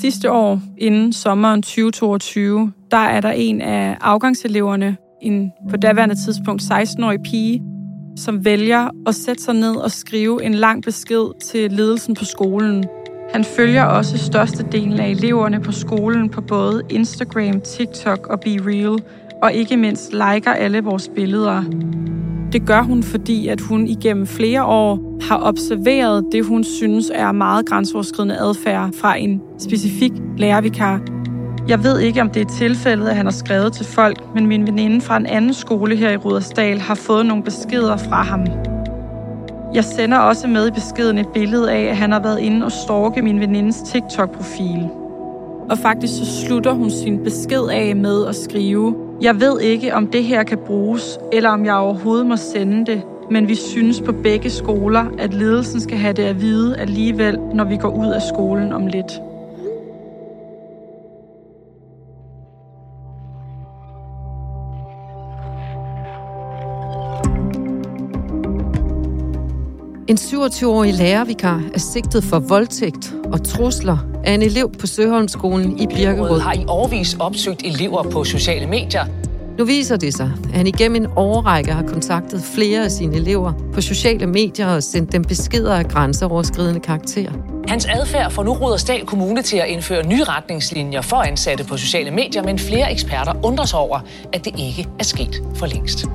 Sidste år, inden sommeren 2022, der er der en af afgangseleverne, en på daværende tidspunkt 16-årig pige, som vælger at sætte sig ned og skrive en lang besked til ledelsen på skolen. Han følger også størstedelen af eleverne på skolen på både Instagram, TikTok og BeReal, og ikke mindst liker alle vores billeder. Det gør hun, fordi at hun igennem flere år har observeret det, hun synes er meget grænseoverskridende adfærd fra en specifik lærervikar. Jeg ved ikke, om det er tilfældet, at han har skrevet til folk, men min veninde fra en anden skole her i Rudersdal har fået nogle beskeder fra ham. Jeg sender også med i beskeden et billede af, at han har været inde og stalke min venindes TikTok-profil. Og faktisk så slutter hun sin besked af med at skrive, jeg ved ikke, om det her kan bruges, eller om jeg overhovedet må sende det, men vi synes på begge skoler, at ledelsen skal have det at vide alligevel, når vi går ud af skolen om lidt. En 27-årig lærervikar er sigtet for voldtægt og trusler af en elev på Søholmskolen i Birkerød. har i årvis opsøgt elever på sociale medier. Nu viser det sig, at han igennem en årrække har kontaktet flere af sine elever på sociale medier og sendt dem beskeder af grænseoverskridende karakter. Hans adfærd får nu Rudersdal Kommune til at indføre nye retningslinjer for ansatte på sociale medier, men flere eksperter undrer sig over, at det ikke er sket for længst.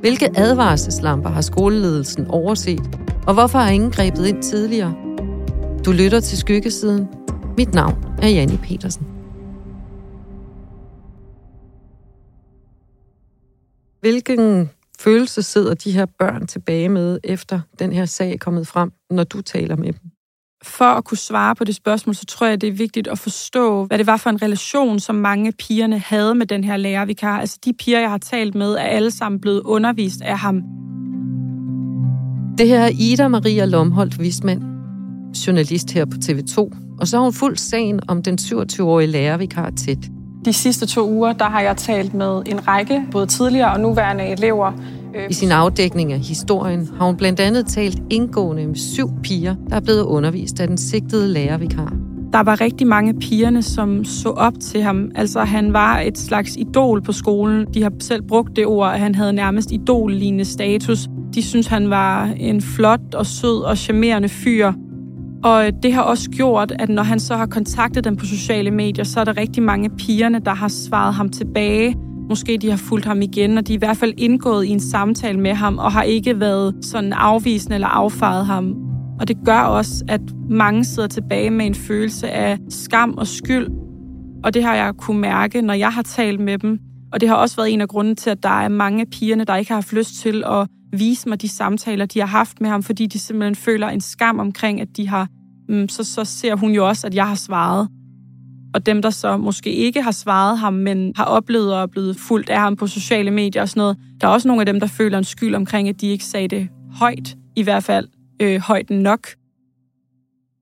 Hvilke advarselslamper har skoleledelsen overset, og hvorfor har ingen grebet ind tidligere? Du lytter til Skyggesiden. Mit navn er Janni Petersen. Hvilken følelse sidder de her børn tilbage med, efter den her sag er kommet frem, når du taler med dem? For at kunne svare på det spørgsmål, så tror jeg, det er vigtigt at forstå, hvad det var for en relation, som mange af pigerne havde med den her lærervikar. Altså de piger, jeg har talt med, er alle sammen blevet undervist af ham. Det her er Ida Maria Lomholdt Wismand, journalist her på TV2, og så har hun fuldt sagen om den 27-årige lærervikar tæt. De sidste to uger, der har jeg talt med en række, både tidligere og nuværende elever. I sin afdækning af historien har hun blandt andet talt indgående med syv piger, der er blevet undervist af den sigtede lærervikar. Der var rigtig mange pigerne, som så op til ham. Altså, han var et slags idol på skolen. De har selv brugt det ord, at han havde nærmest idol status. De synes, han var en flot og sød og charmerende fyr. Og øh, det har også gjort, at når han så har kontaktet dem på sociale medier, så er der rigtig mange af pigerne, der har svaret ham tilbage. Måske de har fulgt ham igen, og de er i hvert fald indgået i en samtale med ham, og har ikke været sådan afvisende eller affaret ham. Og det gør også, at mange sidder tilbage med en følelse af skam og skyld. Og det har jeg kunne mærke, når jeg har talt med dem. Og det har også været en af grunden til, at der er mange af pigerne, der ikke har haft lyst til at vise mig de samtaler, de har haft med ham, fordi de simpelthen føler en skam omkring, at de har... Mm, så, så ser hun jo også, at jeg har svaret. Og dem, der så måske ikke har svaret ham, men har oplevet og er blevet fuldt af ham på sociale medier og sådan noget, der er også nogle af dem, der føler en skyld omkring, at de ikke sagde det højt, i hvert fald øh, højt nok.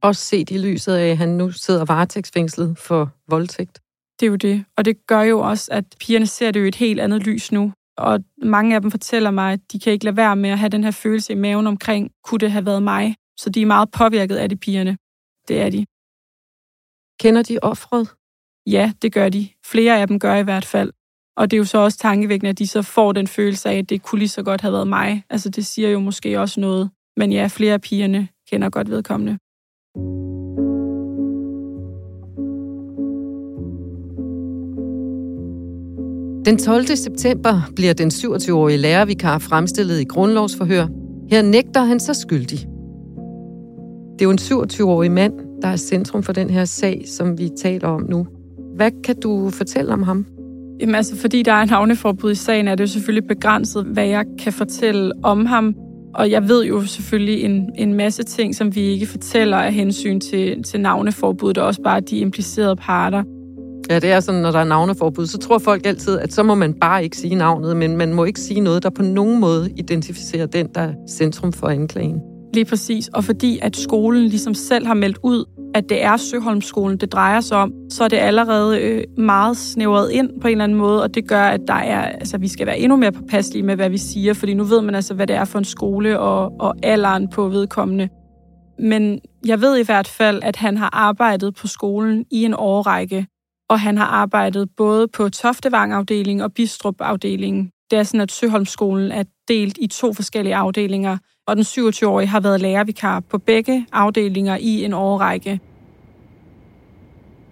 Også set i lyset af, at han nu sidder varetægtsfængslet for voldtægt. Det er jo det. Og det gør jo også, at pigerne ser det jo et helt andet lys nu. Og mange af dem fortæller mig, at de kan ikke lade være med at have den her følelse i maven omkring, kunne det have været mig? Så de er meget påvirket af det, pigerne. Det er de. Kender de offret? Ja, det gør de. Flere af dem gør i hvert fald. Og det er jo så også tankevækkende, at de så får den følelse af, at det kunne lige så godt have været mig. Altså det siger jo måske også noget. Men ja, flere af pigerne kender godt vedkommende. Den 12. september bliver den 27-årige lærervikar fremstillet i grundlovsforhør. Her nægter han sig skyldig. Det er jo en 27-årig mand, der er centrum for den her sag, som vi taler om nu. Hvad kan du fortælle om ham? Jamen altså, fordi der er en havneforbud i sagen, er det jo selvfølgelig begrænset, hvad jeg kan fortælle om ham. Og jeg ved jo selvfølgelig en, en masse ting, som vi ikke fortæller af hensyn til, til navneforbuddet, og også bare de implicerede parter. Ja, det er sådan, når der er navneforbud, så tror folk altid, at så må man bare ikke sige navnet, men man må ikke sige noget, der på nogen måde identificerer den, der er centrum for anklagen. Lige præcis, og fordi at skolen ligesom selv har meldt ud, at det er Søholmskolen, det drejer sig om, så er det allerede øh, meget snævret ind på en eller anden måde, og det gør, at der er, altså, vi skal være endnu mere påpasselige med, hvad vi siger, fordi nu ved man altså, hvad det er for en skole og, og alderen på vedkommende. Men jeg ved i hvert fald, at han har arbejdet på skolen i en årrække, og han har arbejdet både på Toftevang-afdelingen og Bistrup-afdelingen. Det er sådan, at Søholmskolen er delt i to forskellige afdelinger, og den 27-årige har været lærervikar på begge afdelinger i en årrække.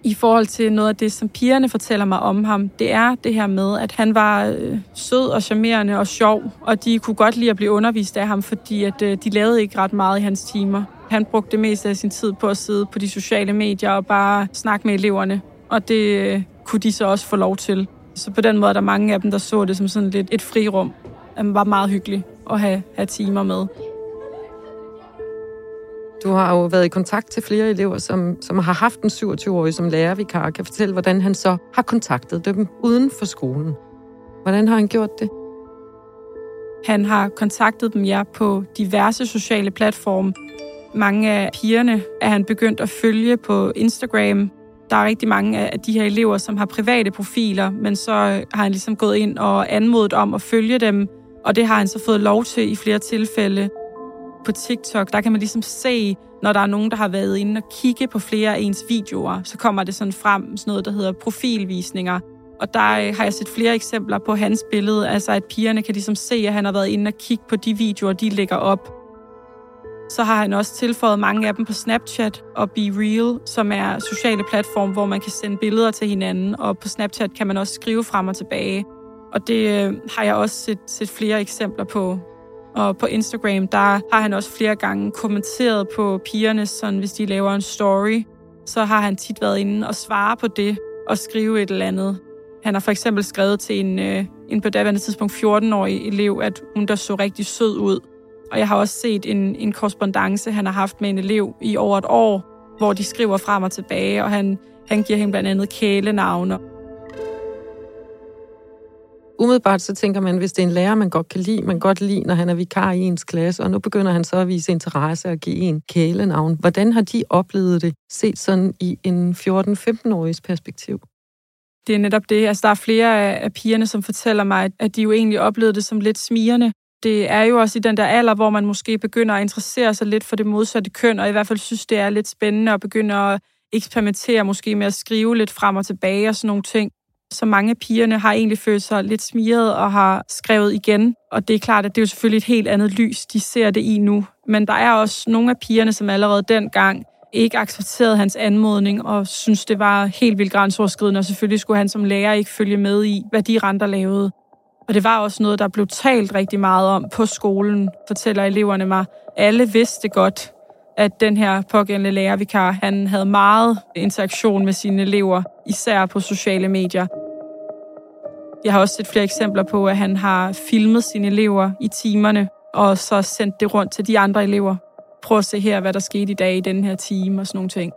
I forhold til noget af det, som pigerne fortæller mig om ham, det er det her med, at han var øh, sød og charmerende og sjov, og de kunne godt lide at blive undervist af ham, fordi at, øh, de lavede ikke ret meget i hans timer. Han brugte det meste af sin tid på at sidde på de sociale medier og bare snakke med eleverne, og det øh, kunne de så også få lov til. Så på den måde er der mange af dem, der så det som sådan lidt et frirum. Han var meget hyggelig at have, have timer med. Du har jo været i kontakt til flere elever, som, som har haft en 27-årig som lærervikar. Kan fortælle, hvordan han så har kontaktet dem uden for skolen. Hvordan har han gjort det? Han har kontaktet dem, ja, på diverse sociale platforme. Mange af pigerne er han begyndt at følge på Instagram. Der er rigtig mange af de her elever, som har private profiler, men så øh, har han ligesom gået ind og anmodet om at følge dem, og det har han så fået lov til i flere tilfælde på TikTok, der kan man ligesom se, når der er nogen, der har været inde og kigge på flere af ens videoer, så kommer det sådan frem, sådan noget, der hedder profilvisninger. Og der øh, har jeg set flere eksempler på hans billede, altså at pigerne kan ligesom se, at han har været inde og kigge på de videoer, de lægger op. Så har han også tilføjet mange af dem på Snapchat og Be Real, som er sociale platform, hvor man kan sende billeder til hinanden, og på Snapchat kan man også skrive frem og tilbage. Og det øh, har jeg også set, set flere eksempler på. Og på Instagram, der har han også flere gange kommenteret på pigerne, sådan hvis de laver en story, så har han tit været inde og svare på det og skrive et eller andet. Han har for eksempel skrevet til en, øh, en på daværende tidspunkt 14-årig elev, at hun der så rigtig sød ud. Og jeg har også set en, en korrespondence, han har haft med en elev i over et år, hvor de skriver frem og tilbage, og han, han giver hende blandt andet kælenavne umiddelbart så tænker man, hvis det er en lærer, man godt kan lide, man godt lide, når han er vikar i ens klasse, og nu begynder han så at vise interesse og give en kælenavn. Hvordan har de oplevet det, set sådan i en 14-15-årigs perspektiv? Det er netop det. Altså, der er flere af pigerne, som fortæller mig, at de jo egentlig oplevede det som lidt smirende. Det er jo også i den der alder, hvor man måske begynder at interessere sig lidt for det modsatte køn, og i hvert fald synes, det er lidt spændende at begynde at eksperimentere måske med at skrive lidt frem og tilbage og sådan nogle ting. Så mange af pigerne har egentlig følt sig lidt smiret og har skrevet igen. Og det er klart, at det er jo selvfølgelig et helt andet lys, de ser det i nu. Men der er også nogle af pigerne, som allerede dengang ikke accepterede hans anmodning og synes, det var helt vildt grænseoverskridende, og selvfølgelig skulle han som lærer ikke følge med i, hvad de renter lavede. Og det var også noget, der blev talt rigtig meget om på skolen, fortæller eleverne mig. Alle vidste godt, at den her pågældende lærervikar, han havde meget interaktion med sine elever, især på sociale medier. Jeg har også set flere eksempler på, at han har filmet sine elever i timerne, og så sendt det rundt til de andre elever. Prøv at se her, hvad der skete i dag i den her time og sådan nogle ting.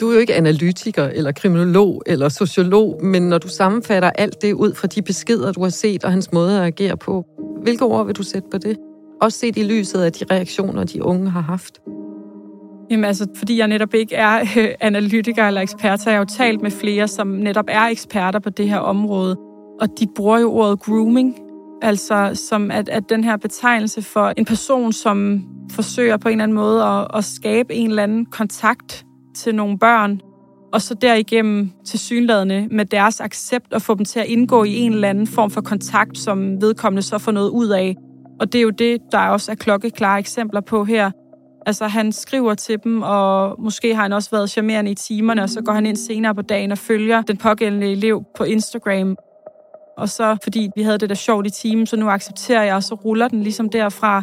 Du er jo ikke analytiker eller kriminolog eller sociolog, men når du sammenfatter alt det ud fra de beskeder, du har set og hans måde at agere på, hvilke ord vil du sætte på det? Også set i lyset af de reaktioner, de unge har haft. Jamen altså, fordi jeg netop ikke er øh, analytiker eller ekspert, så har jeg jo talt med flere, som netop er eksperter på det her område. Og de bruger jo ordet grooming, altså som at, at den her betegnelse for en person, som forsøger på en eller anden måde at, at skabe en eller anden kontakt til nogle børn, og så derigennem til synladende med deres accept og få dem til at indgå i en eller anden form for kontakt, som vedkommende så får noget ud af. Og det er jo det, der også er klokkeklare eksempler på her. Altså, han skriver til dem, og måske har han også været charmerende i timerne, og så går han ind senere på dagen og følger den pågældende elev på Instagram. Og så, fordi vi havde det der sjovt i timen, så nu accepterer jeg, og så ruller den ligesom derfra.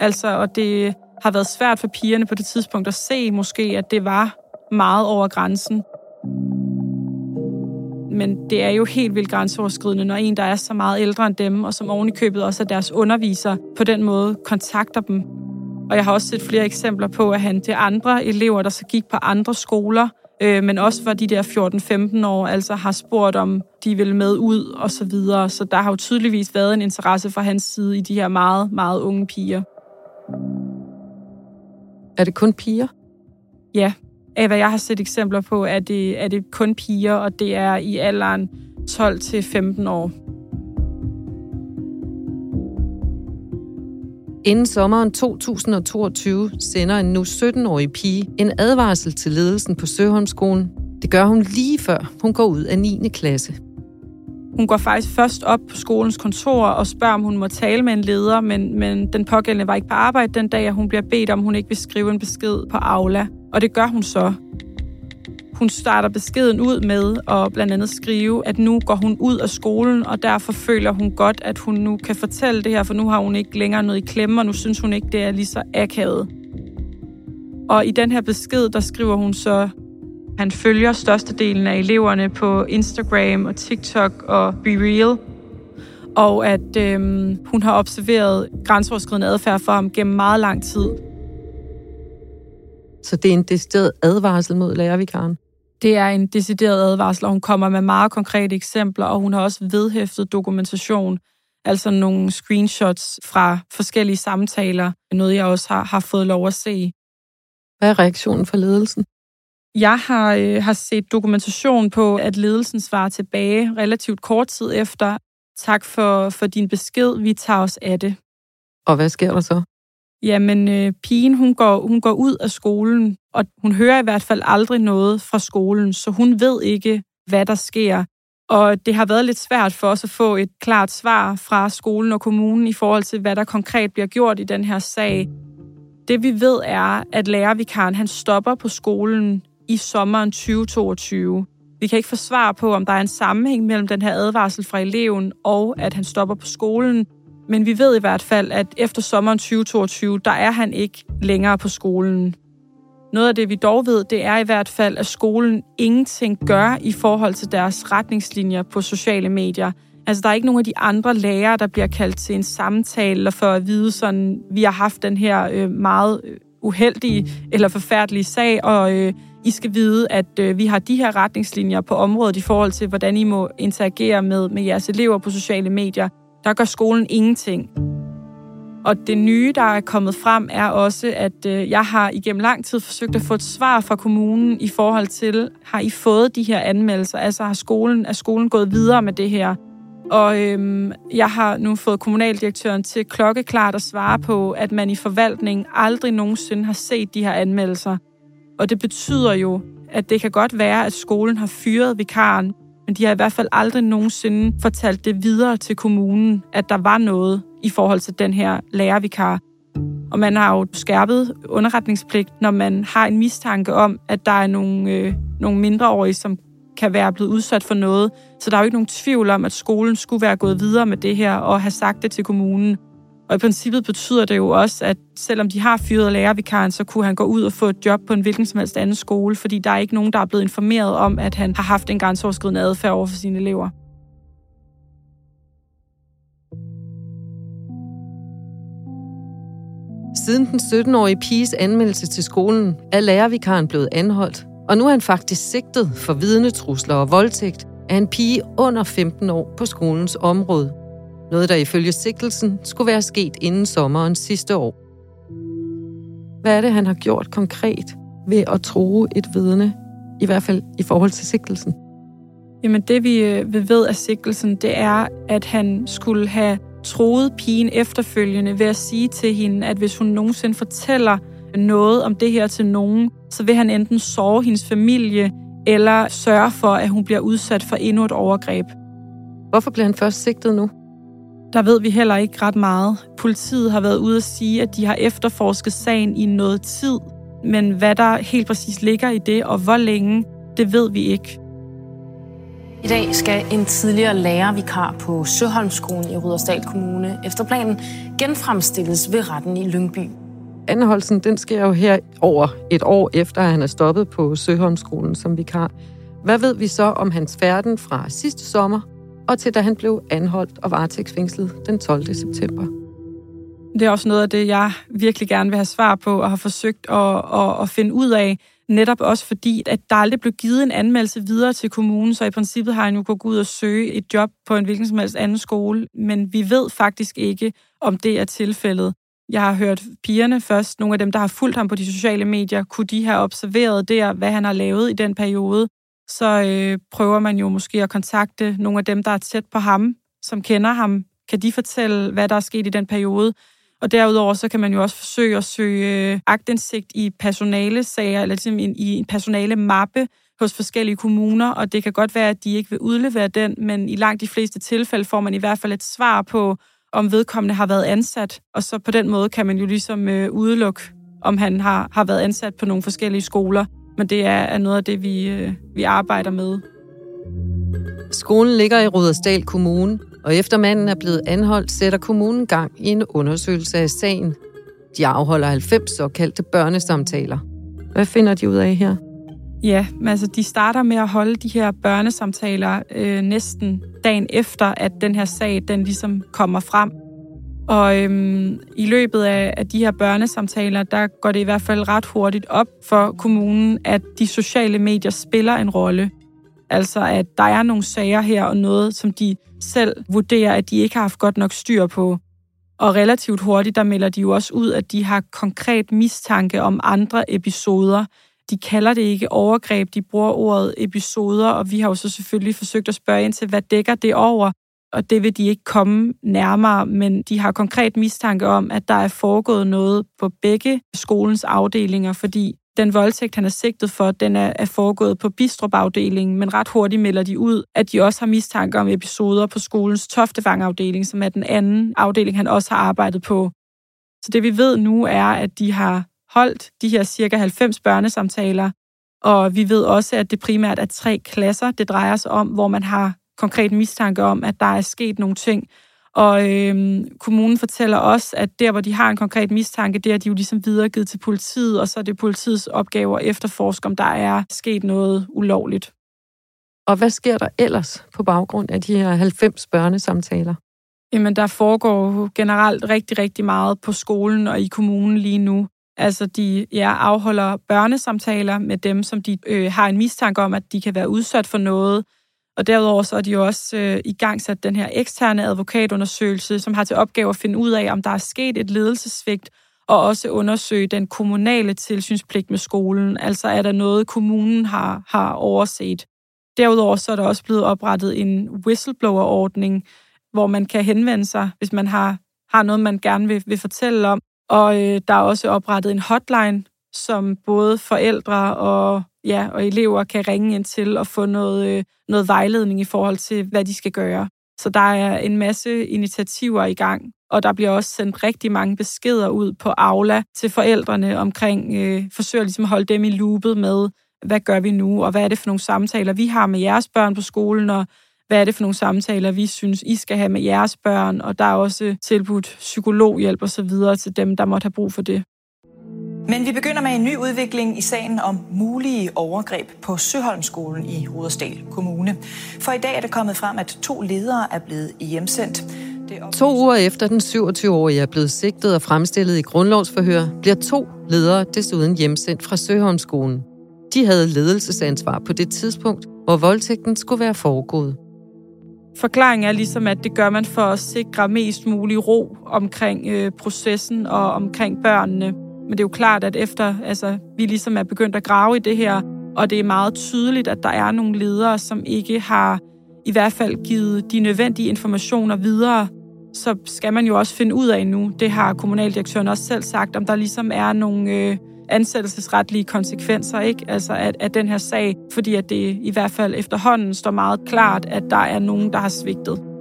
Altså, og det har været svært for pigerne på det tidspunkt at se måske, at det var meget over grænsen. men det er jo helt vildt grænseoverskridende, når en, der er så meget ældre end dem, og som oven i købet også er deres underviser, på den måde kontakter dem. Og jeg har også set flere eksempler på, at han til andre elever, der så gik på andre skoler, øh, men også for de der 14-15 år, altså har spurgt om de vil med ud og så videre. Så der har jo tydeligvis været en interesse fra hans side i de her meget, meget unge piger. Er det kun piger? Ja, af hvad jeg har set eksempler på, er det, er det kun piger, og det er i alderen 12-15 år. Inden sommeren 2022 sender en nu 17-årig pige en advarsel til ledelsen på Søholmskolen. Det gør hun lige før hun går ud af 9. klasse. Hun går faktisk først op på skolens kontor og spørger, om hun må tale med en leder, men, men den pågældende var ikke på arbejde den dag, og hun bliver bedt om, hun ikke vil skrive en besked på Aula. Og det gør hun så. Hun starter beskeden ud med at blandt andet skrive, at nu går hun ud af skolen, og derfor føler hun godt, at hun nu kan fortælle det her, for nu har hun ikke længere noget i klemme, og nu synes hun ikke, det er lige så akavet. Og i den her besked, der skriver hun så, han følger størstedelen af eleverne på Instagram og TikTok og BeReal, og at øhm, hun har observeret grænseoverskridende adfærd for ham gennem meget lang tid. Så det er en decideret advarsel mod lærervikaren? Det er en decideret advarsel, og hun kommer med meget konkrete eksempler, og hun har også vedhæftet dokumentation, altså nogle screenshots fra forskellige samtaler, noget jeg også har, har fået lov at se. Hvad er reaktionen fra ledelsen? Jeg har, øh, har set dokumentation på, at ledelsen svarer tilbage relativt kort tid efter. Tak for, for din besked, vi tager os af det. Og hvad sker der så? Jamen, øh, pigen hun går, hun går ud af skolen, og hun hører i hvert fald aldrig noget fra skolen, så hun ved ikke, hvad der sker. Og det har været lidt svært for os at få et klart svar fra skolen og kommunen i forhold til, hvad der konkret bliver gjort i den her sag. Det vi ved er, at lærervikaren han stopper på skolen i sommeren 2022. Vi kan ikke få svar på, om der er en sammenhæng mellem den her advarsel fra eleven og at han stopper på skolen, men vi ved i hvert fald, at efter sommeren 2022, der er han ikke længere på skolen. Noget af det, vi dog ved, det er i hvert fald, at skolen ingenting gør i forhold til deres retningslinjer på sociale medier. Altså, der er ikke nogen af de andre lærere, der bliver kaldt til en samtale for at vide sådan, vi har haft den her øh, meget øh, uheldige eller forfærdelige sag, og øh, I skal vide, at øh, vi har de her retningslinjer på området i forhold til, hvordan I må interagere med, med jeres elever på sociale medier der gør skolen ingenting. Og det nye, der er kommet frem, er også, at øh, jeg har igennem lang tid forsøgt at få et svar fra kommunen i forhold til, har I fået de her anmeldelser? Altså har skolen, er skolen gået videre med det her? Og øhm, jeg har nu fået kommunaldirektøren til klokkeklart at svare på, at man i forvaltningen aldrig nogensinde har set de her anmeldelser. Og det betyder jo, at det kan godt være, at skolen har fyret vikaren, men de har i hvert fald aldrig nogensinde fortalt det videre til kommunen, at der var noget i forhold til den her lærervikar. Og man har jo skærpet underretningspligt, når man har en mistanke om, at der er nogle, øh, nogle mindreårige, som kan være blevet udsat for noget. Så der er jo ikke nogen tvivl om, at skolen skulle være gået videre med det her og have sagt det til kommunen. Og i princippet betyder det jo også, at selvom de har fyret lærervikaren, så kunne han gå ud og få et job på en hvilken som helst anden skole, fordi der er ikke nogen, der er blevet informeret om, at han har haft en grænseoverskridende adfærd over for sine elever. Siden den 17-årige piges anmeldelse til skolen er lærervikaren blevet anholdt, og nu er han faktisk sigtet for vidnetrusler og voldtægt af en pige under 15 år på skolens område. Noget, der ifølge sigtelsen skulle være sket inden sommeren sidste år. Hvad er det, han har gjort konkret ved at tro et vidne, i hvert fald i forhold til sigtelsen? Jamen det, vi øh, ved af sigtelsen, det er, at han skulle have troet pigen efterfølgende ved at sige til hende, at hvis hun nogensinde fortæller noget om det her til nogen, så vil han enten sove hendes familie, eller sørge for, at hun bliver udsat for endnu et overgreb. Hvorfor bliver han først sigtet nu? Der ved vi heller ikke ret meget. Politiet har været ude at sige, at de har efterforsket sagen i noget tid, men hvad der helt præcis ligger i det, og hvor længe, det ved vi ikke. I dag skal en tidligere lærervikar på Søholmskolen i Rudersdal Kommune efter planen genfremstilles ved retten i Lyngby. Anholdelsen den sker jo her over et år efter, at han er stoppet på Søholmskolen som vikar. Hvad ved vi så om hans færden fra sidste sommer, og til da han blev anholdt og varetægtsfængslet den 12. september? Det er også noget af det, jeg virkelig gerne vil have svar på og har forsøgt at, at, at finde ud af. Netop også fordi, at der aldrig blev givet en anmeldelse videre til kommunen, så i princippet har han jo kunnet gå ud og søge et job på en hvilken som helst anden skole, men vi ved faktisk ikke, om det er tilfældet. Jeg har hørt pigerne først, nogle af dem, der har fulgt ham på de sociale medier, kunne de have observeret der, hvad han har lavet i den periode, så øh, prøver man jo måske at kontakte nogle af dem, der er tæt på ham, som kender ham. Kan de fortælle, hvad der er sket i den periode? Og derudover så kan man jo også forsøge at søge øh, agtindsigt i personalesager, eller ligesom i en personale mappe hos forskellige kommuner, og det kan godt være, at de ikke vil udlevere den, men i langt de fleste tilfælde får man i hvert fald et svar på, om vedkommende har været ansat, og så på den måde kan man jo ligesom øh, udelukke, om han har, har været ansat på nogle forskellige skoler. Men det er, noget af det, vi, øh, vi arbejder med. Skolen ligger i Rudersdal Kommune, og efter manden er blevet anholdt, sætter kommunen gang i en undersøgelse af sagen. De afholder 90 såkaldte børnesamtaler. Hvad finder de ud af her? Ja, men altså de starter med at holde de her børnesamtaler øh, næsten dagen efter, at den her sag den ligesom kommer frem. Og øhm, i løbet af, af de her børnesamtaler, der går det i hvert fald ret hurtigt op for kommunen, at de sociale medier spiller en rolle. Altså at der er nogle sager her og noget, som de selv vurderer, at de ikke har haft godt nok styr på. Og relativt hurtigt, der melder de jo også ud, at de har konkret mistanke om andre episoder. De kalder det ikke overgreb, de bruger ordet episoder, og vi har jo så selvfølgelig forsøgt at spørge ind til, hvad dækker det over? Og det vil de ikke komme nærmere, men de har konkret mistanke om, at der er foregået noget på begge skolens afdelinger, fordi den voldtægt, han er sigtet for, den er, er foregået på Bistrup-afdelingen, men ret hurtigt melder de ud, at de også har mistanke om episoder på skolens Toftevang-afdeling, som er den anden afdeling, han også har arbejdet på. Så det vi ved nu er, at de har holdt de her cirka 90 børnesamtaler, og vi ved også, at det primært er tre klasser, det drejer sig om, hvor man har konkret mistanke om, at der er sket nogle ting, og øhm, kommunen fortæller også, at der, hvor de har en konkret mistanke, det er de jo ligesom videregivet til politiet, og så er det politiets opgave at efterforske, om der er sket noget ulovligt. Og hvad sker der ellers på baggrund af de her 90 børnesamtaler? Jamen, der foregår generelt rigtig, rigtig meget på skolen og i kommunen lige nu. Altså, de ja, afholder børnesamtaler med dem, som de øh, har en mistanke om, at de kan være udsat for noget, og derudover så er de jo også øh, i gang sat den her eksterne advokatundersøgelse, som har til opgave at finde ud af, om der er sket et ledelsesvigt, og også undersøge den kommunale tilsynspligt med skolen. Altså er der noget, kommunen har, har overset. Derudover så er der også blevet oprettet en whistleblower-ordning, hvor man kan henvende sig, hvis man har, har noget, man gerne vil, vil fortælle om. Og øh, der er også oprettet en hotline, som både forældre og ja, og elever kan ringe ind til og få noget, øh, noget vejledning i forhold til, hvad de skal gøre. Så der er en masse initiativer i gang, og der bliver også sendt rigtig mange beskeder ud på Aula til forældrene omkring, øh, forsøger ligesom at holde dem i loopet med, hvad gør vi nu, og hvad er det for nogle samtaler, vi har med jeres børn på skolen, og hvad er det for nogle samtaler, vi synes, I skal have med jeres børn, og der er også tilbudt psykologhjælp og så videre til dem, der måtte have brug for det. Men vi begynder med en ny udvikling i sagen om mulige overgreb på Søholmskolen i Rudersdal Kommune. For i dag er det kommet frem, at to ledere er blevet hjemsendt. To uger efter den 27-årige er blevet sigtet og fremstillet i grundlovsforhør, bliver to ledere desuden hjemsendt fra Søholmskolen. De havde ledelsesansvar på det tidspunkt, hvor voldtægten skulle være foregået. Forklaringen er ligesom, at det gør man for at sikre mest mulig ro omkring øh, processen og omkring børnene. Men det er jo klart, at efter altså, vi ligesom er begyndt at grave i det her, og det er meget tydeligt, at der er nogle ledere, som ikke har i hvert fald givet de nødvendige informationer videre, så skal man jo også finde ud af nu, det har kommunaldirektøren også selv sagt, om der ligesom er nogle øh, ansættelsesretlige konsekvenser ikke? Altså at, at den her sag, fordi at det i hvert fald efterhånden står meget klart, at der er nogen, der har svigtet.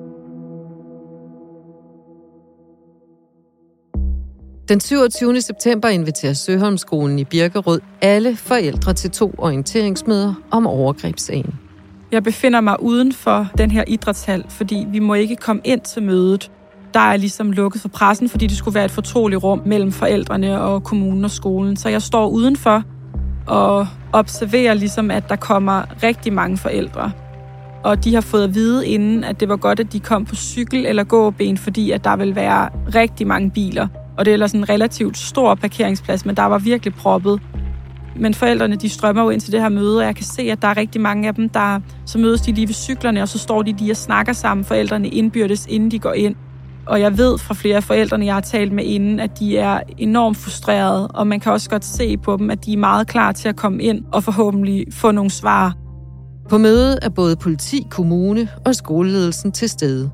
Den 27. september inviterer Søholmskolen i Birkerød alle forældre til to orienteringsmøder om overgrebssagen. Jeg befinder mig uden for den her idrætshal, fordi vi må ikke komme ind til mødet. Der er ligesom lukket for pressen, fordi det skulle være et fortroligt rum mellem forældrene og kommunen og skolen. Så jeg står udenfor, og observerer ligesom, at der kommer rigtig mange forældre. Og de har fået at vide inden, at det var godt, at de kom på cykel eller gåben, fordi at der vil være rigtig mange biler. Og det er ellers en relativt stor parkeringsplads, men der var virkelig proppet. Men forældrene, de strømmer jo ind til det her møde, og jeg kan se, at der er rigtig mange af dem, der så mødes de lige ved cyklerne, og så står de lige og snakker sammen, forældrene indbyrdes, inden de går ind. Og jeg ved fra flere af forældrene, jeg har talt med inden, at de er enormt frustrerede, og man kan også godt se på dem, at de er meget klar til at komme ind og forhåbentlig få nogle svar. På mødet er både politi, kommune og skoleledelsen til stede.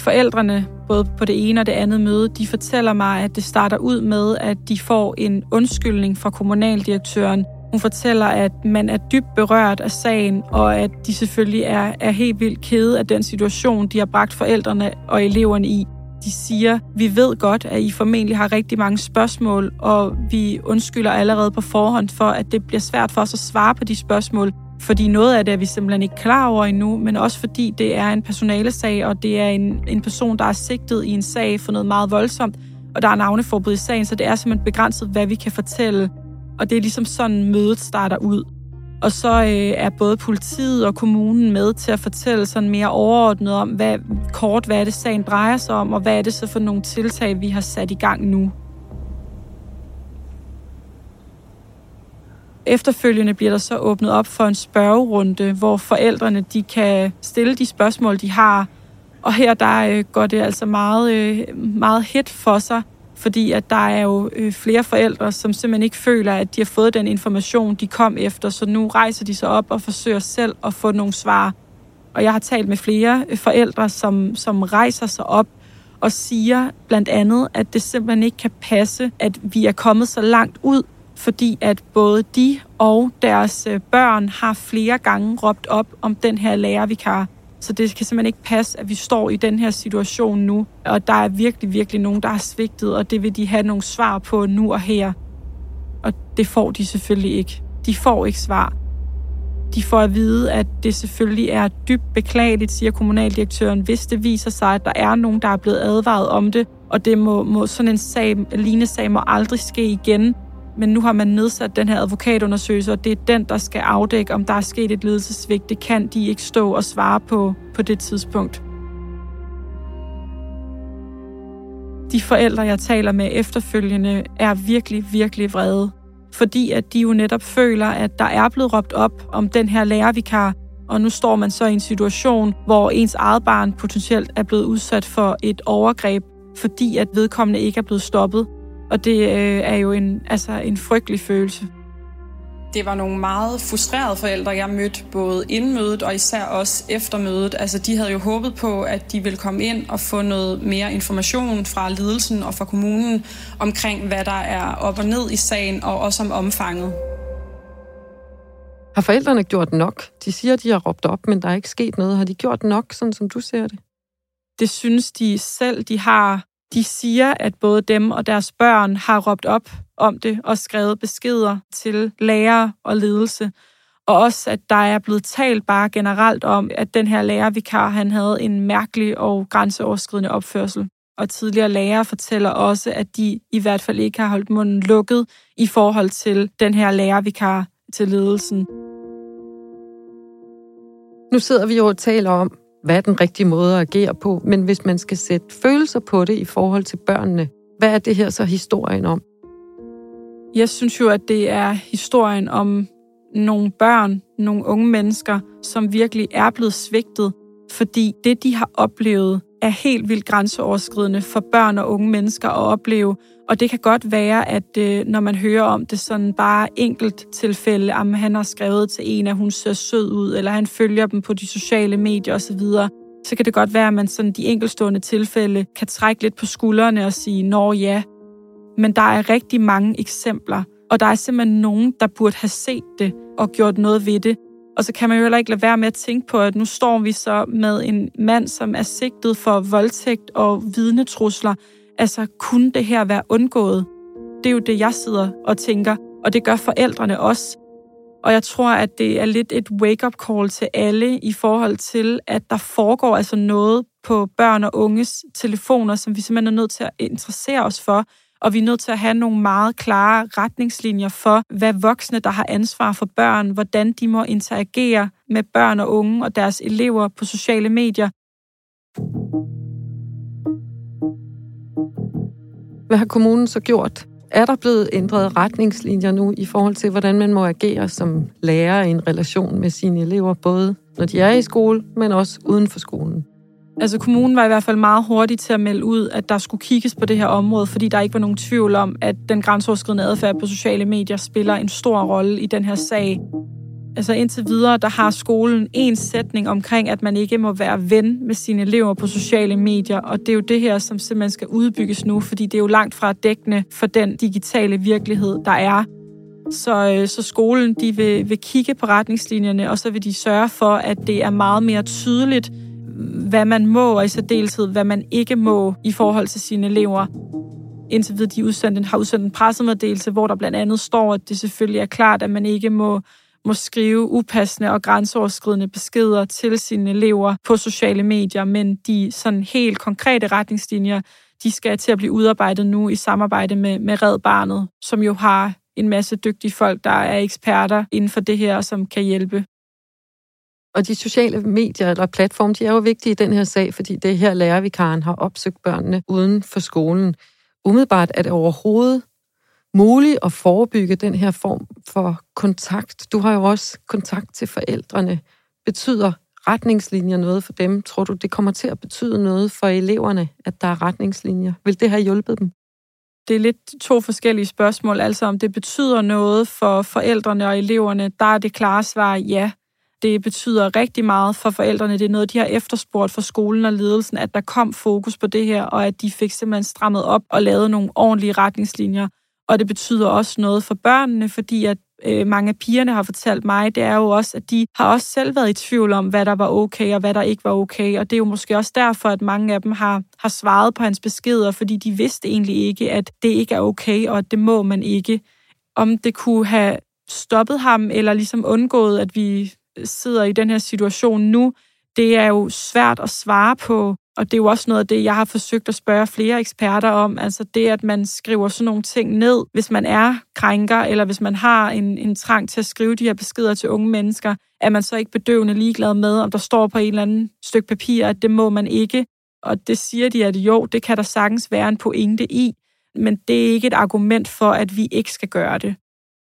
Forældrene, både på det ene og det andet møde, de fortæller mig, at det starter ud med, at de får en undskyldning fra kommunaldirektøren. Hun fortæller, at man er dybt berørt af sagen, og at de selvfølgelig er, er helt vildt kede af den situation, de har bragt forældrene og eleverne i. De siger, vi ved godt, at I formentlig har rigtig mange spørgsmål, og vi undskylder allerede på forhånd for, at det bliver svært for os at svare på de spørgsmål, fordi noget af det er vi simpelthen ikke klar over endnu, men også fordi det er en personalesag, og det er en, en person, der er sigtet i en sag for noget meget voldsomt, og der er navneforbud i sagen, så det er simpelthen begrænset, hvad vi kan fortælle. Og det er ligesom sådan, mødet starter ud. Og så øh, er både politiet og kommunen med til at fortælle sådan mere overordnet om, hvad, kort, hvad er det sagen drejer sig om, og hvad er det så for nogle tiltag, vi har sat i gang nu. Efterfølgende bliver der så åbnet op for en spørgerunde, hvor forældrene de kan stille de spørgsmål, de har. Og her der øh, går det altså meget, øh, meget hit for sig, fordi at der er jo øh, flere forældre, som simpelthen ikke føler, at de har fået den information, de kom efter, så nu rejser de sig op og forsøger selv at få nogle svar. Og jeg har talt med flere øh, forældre, som, som rejser sig op og siger blandt andet, at det simpelthen ikke kan passe, at vi er kommet så langt ud, fordi at både de og deres øh, børn har flere gange råbt op om den her lærervikar. Så det kan simpelthen ikke passe, at vi står i den her situation nu. Og der er virkelig, virkelig nogen, der har svigtet, og det vil de have nogle svar på nu og her. Og det får de selvfølgelig ikke. De får ikke svar. De får at vide, at det selvfølgelig er dybt beklageligt, siger kommunaldirektøren, hvis det viser sig, at der er nogen, der er blevet advaret om det, og det må, må sådan en sag, lignende sag må aldrig ske igen. Men nu har man nedsat den her advokatundersøgelse, og det er den, der skal afdække, om der er sket et ledelsesvigt. Det kan de ikke stå og svare på på det tidspunkt. De forældre, jeg taler med efterfølgende, er virkelig, virkelig vrede. Fordi at de jo netop føler, at der er blevet råbt op om den her lærervikar, og nu står man så i en situation, hvor ens eget barn potentielt er blevet udsat for et overgreb, fordi at vedkommende ikke er blevet stoppet. Og det øh, er jo en, altså en frygtelig følelse. Det var nogle meget frustrerede forældre, jeg mødte både inden mødet og især også efter mødet. Altså, de havde jo håbet på, at de ville komme ind og få noget mere information fra ledelsen og fra kommunen omkring, hvad der er op og ned i sagen, og også om omfanget. Har forældrene gjort nok? De siger, at de har råbt op, men der er ikke sket noget. Har de gjort nok, sådan som du ser det? Det synes de selv, de har. De siger, at både dem og deres børn har råbt op om det og skrevet beskeder til lærere og ledelse. Og også, at der er blevet talt bare generelt om, at den her lærervikar, han havde en mærkelig og grænseoverskridende opførsel. Og tidligere lærere fortæller også, at de i hvert fald ikke har holdt munden lukket i forhold til den her lærervikar til ledelsen. Nu sidder vi jo og taler om, hvad er den rigtige måde at agere på, men hvis man skal sætte følelser på det i forhold til børnene, hvad er det her så historien om? Jeg synes jo, at det er historien om nogle børn, nogle unge mennesker, som virkelig er blevet svigtet, fordi det, de har oplevet, er helt vildt grænseoverskridende for børn og unge mennesker at opleve. Og det kan godt være, at øh, når man hører om det sådan bare enkelt tilfælde, om han har skrevet til en, at hun ser sød ud, eller han følger dem på de sociale medier osv., så kan det godt være, at man sådan de enkelstående tilfælde kan trække lidt på skuldrene og sige, nå ja, men der er rigtig mange eksempler, og der er simpelthen nogen, der burde have set det og gjort noget ved det. Og så kan man jo heller ikke lade være med at tænke på, at nu står vi så med en mand, som er sigtet for voldtægt og vidnetrusler. Altså, kunne det her være undgået? Det er jo det, jeg sidder og tænker, og det gør forældrene også. Og jeg tror, at det er lidt et wake-up call til alle i forhold til, at der foregår altså noget på børn og unges telefoner, som vi simpelthen er nødt til at interessere os for, og vi er nødt til at have nogle meget klare retningslinjer for, hvad voksne, der har ansvar for børn, hvordan de må interagere med børn og unge og deres elever på sociale medier. Hvad har kommunen så gjort? Er der blevet ændret retningslinjer nu i forhold til, hvordan man må agere som lærer i en relation med sine elever, både når de er i skole, men også uden for skolen? Altså kommunen var i hvert fald meget hurtig til at melde ud, at der skulle kigges på det her område, fordi der ikke var nogen tvivl om, at den grænseoverskridende adfærd på sociale medier spiller en stor rolle i den her sag. Altså indtil videre, der har skolen en sætning omkring, at man ikke må være ven med sine elever på sociale medier, og det er jo det her, som simpelthen skal udbygges nu, fordi det er jo langt fra dækkende for den digitale virkelighed, der er. Så, øh, så skolen de vil, vil kigge på retningslinjerne, og så vil de sørge for, at det er meget mere tydeligt, hvad man må, og i særdeleshed, hvad man ikke må i forhold til sine elever. Indtil videre, de udsendt, har udsendt en pressemeddelelse, hvor der blandt andet står, at det selvfølgelig er klart, at man ikke må må skrive upassende og grænseoverskridende beskeder til sine elever på sociale medier, men de sådan helt konkrete retningslinjer, de skal til at blive udarbejdet nu i samarbejde med, med Red Barnet, som jo har en masse dygtige folk, der er eksperter inden for det her, som kan hjælpe. Og de sociale medier eller platforme, de er jo vigtige i den her sag, fordi det er her lærervikaren har opsøgt børnene uden for skolen. Umiddelbart er det overhovedet muligt at forebygge den her form for kontakt. Du har jo også kontakt til forældrene. Betyder retningslinjer noget for dem? Tror du, det kommer til at betyde noget for eleverne, at der er retningslinjer? Vil det have hjulpet dem? Det er lidt to forskellige spørgsmål. Altså om det betyder noget for forældrene og eleverne, der er det klare svar ja. Det betyder rigtig meget for forældrene. Det er noget, de har efterspurgt for skolen og ledelsen, at der kom fokus på det her, og at de fik simpelthen strammet op og lavet nogle ordentlige retningslinjer. Og det betyder også noget for børnene, fordi at øh, mange af pigerne har fortalt mig, det er jo også, at de har også selv været i tvivl om, hvad der var okay og hvad der ikke var okay. Og det er jo måske også derfor, at mange af dem har, har svaret på hans beskeder, fordi de vidste egentlig ikke, at det ikke er okay, og at det må man ikke. Om det kunne have stoppet ham, eller ligesom undgået, at vi sidder i den her situation nu, det er jo svært at svare på. Og det er jo også noget af det, jeg har forsøgt at spørge flere eksperter om. Altså det, at man skriver sådan nogle ting ned, hvis man er krænker, eller hvis man har en, en trang til at skrive de her beskeder til unge mennesker, er man så ikke bedøvende ligeglad med, om der står på en eller anden stykke papir, at det må man ikke. Og det siger de, at jo, det kan der sagtens være en pointe i, men det er ikke et argument for, at vi ikke skal gøre det.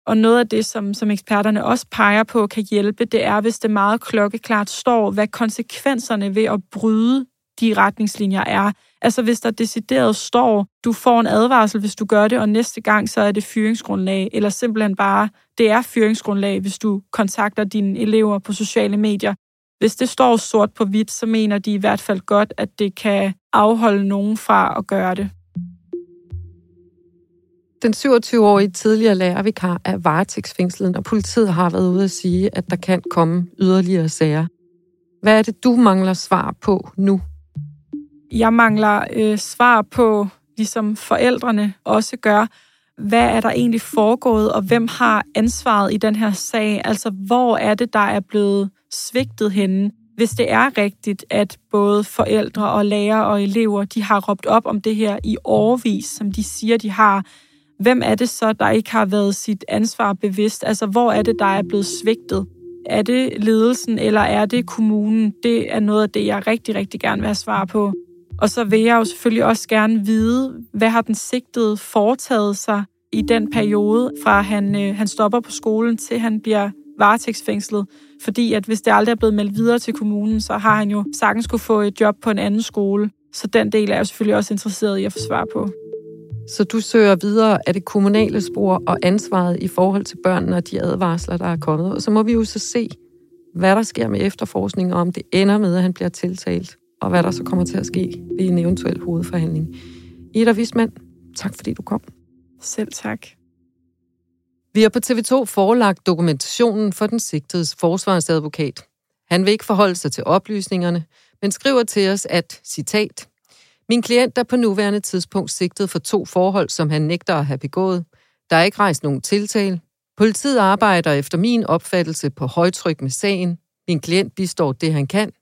Og noget af det, som, som eksperterne også peger på, kan hjælpe, det er, hvis det meget klokkeklart står, hvad konsekvenserne ved at bryde de retningslinjer er. Altså hvis der decideret står, du får en advarsel, hvis du gør det, og næste gang så er det fyringsgrundlag, eller simpelthen bare, det er fyringsgrundlag, hvis du kontakter dine elever på sociale medier. Hvis det står sort på hvidt, så mener de i hvert fald godt, at det kan afholde nogen fra at gøre det. Den 27-årige tidligere lærervikar er varetægtsfængslet, og politiet har været ude at sige, at der kan komme yderligere sager. Hvad er det, du mangler svar på nu? Jeg mangler øh, svar på, ligesom forældrene også gør, hvad er der egentlig foregået, og hvem har ansvaret i den her sag? Altså, hvor er det, der er blevet svigtet henne? Hvis det er rigtigt, at både forældre og lærere og elever, de har råbt op om det her i årvis, som de siger, de har, hvem er det så, der ikke har været sit ansvar bevidst? Altså, hvor er det, der er blevet svigtet? Er det ledelsen, eller er det kommunen? Det er noget af det, jeg rigtig, rigtig gerne vil have svar på. Og så vil jeg jo selvfølgelig også gerne vide, hvad har den sigtede foretaget sig i den periode, fra han, øh, han stopper på skolen, til han bliver varetægtsfængslet. Fordi at hvis det aldrig er blevet meldt videre til kommunen, så har han jo sagtens kunne få et job på en anden skole. Så den del er jeg jo selvfølgelig også interesseret i at få svar på. Så du søger videre af det kommunale spor og ansvaret i forhold til børnene og de advarsler, der er kommet. Og så må vi jo så se, hvad der sker med efterforskning, og om det ender med, at han bliver tiltalt, og hvad der så kommer til at ske ved en eventuel hovedforhandling. Ida Wismand, tak fordi du kom. Selv tak. Vi har på TV2 forelagt dokumentationen for den sigtedes forsvarsadvokat. Han vil ikke forholde sig til oplysningerne, men skriver til os, at, citat, min klient er på nuværende tidspunkt sigtet for to forhold, som han nægter at have begået. Der er ikke rejst nogen tiltale. Politiet arbejder efter min opfattelse på højtryk med sagen. Min klient bistår det, han kan.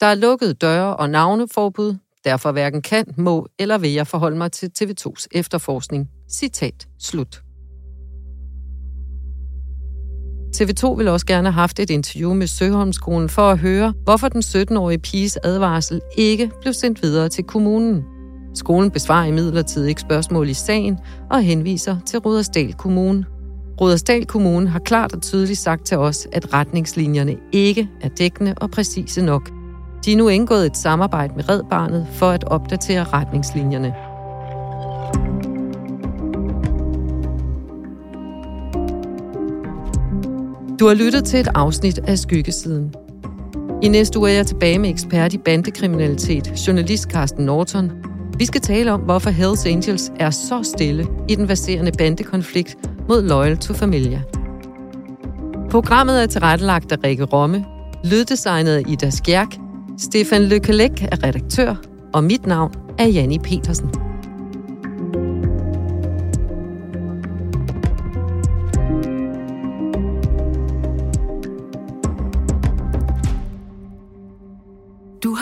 Der er lukket døre og navneforbud. Derfor hverken kan, må eller vil jeg forholde mig til TV2's efterforskning. Citat slut. TV2 vil også gerne have haft et interview med Søholmskolen for at høre, hvorfor den 17-årige piges advarsel ikke blev sendt videre til kommunen. Skolen besvarer imidlertid ikke spørgsmål i sagen og henviser til Rudersdal Kommune. Rudersdal Kommune har klart og tydeligt sagt til os, at retningslinjerne ikke er dækkende og præcise nok. De er nu indgået et samarbejde med Red Barnet for at opdatere retningslinjerne. Du har lyttet til et afsnit af Skyggesiden. I næste uge er jeg tilbage med ekspert i bandekriminalitet, journalist Carsten Norton. Vi skal tale om, hvorfor Hells Angels er så stille i den baserende bandekonflikt mod Loyal to Familia. Programmet er tilrettelagt af Rikke Romme, lyddesignet af Ida Skjærk, Stefan Lykkelæk er redaktør, og mit navn er Janni Petersen.